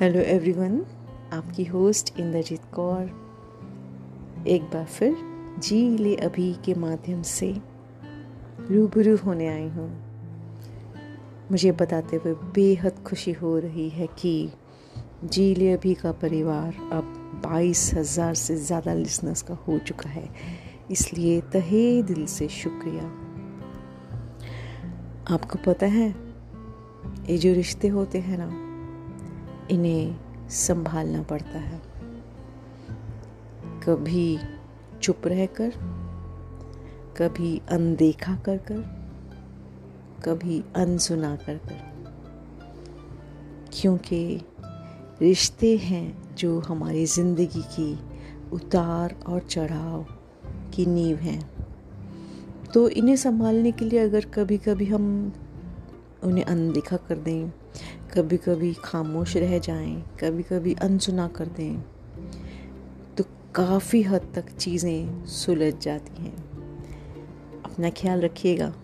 Hello everyone आपकी host Inderjeet Kaur. एक बार फिर जी ले अभी के माध्यम से रूबरू होने आई हूँ। मुझे बताते हुए बेहद खुशी हो रही है कि जी ले अभी का परिवार अब बाईस हज़ार से ज़्यादा लिसनर्स का हो चुका है। इसलिए तहे दिल से शुक्रिया। आपको पता है, ये जो रिश्ते होते हैं ना इन्हें संभालना पड़ता है। कभी चुप रहकर, कभी अनदेखा कर कर कभी अनसुना कर कर क्योंकि रिश्ते हैं जो हमारी ज़िंदगी की उतार और चढ़ाव की नींव हैं। तो इन्हें संभालने के लिए अगर कभी कभी हम उन्हें अनदेखा कर दें। कभी कभी खामोश रह जाएँ, कभी कभी अनसुना कर दें। तो काफ़ी हद तक चीज़ें सुलझ जाती हैं। अपना ख्याल रखिएगा।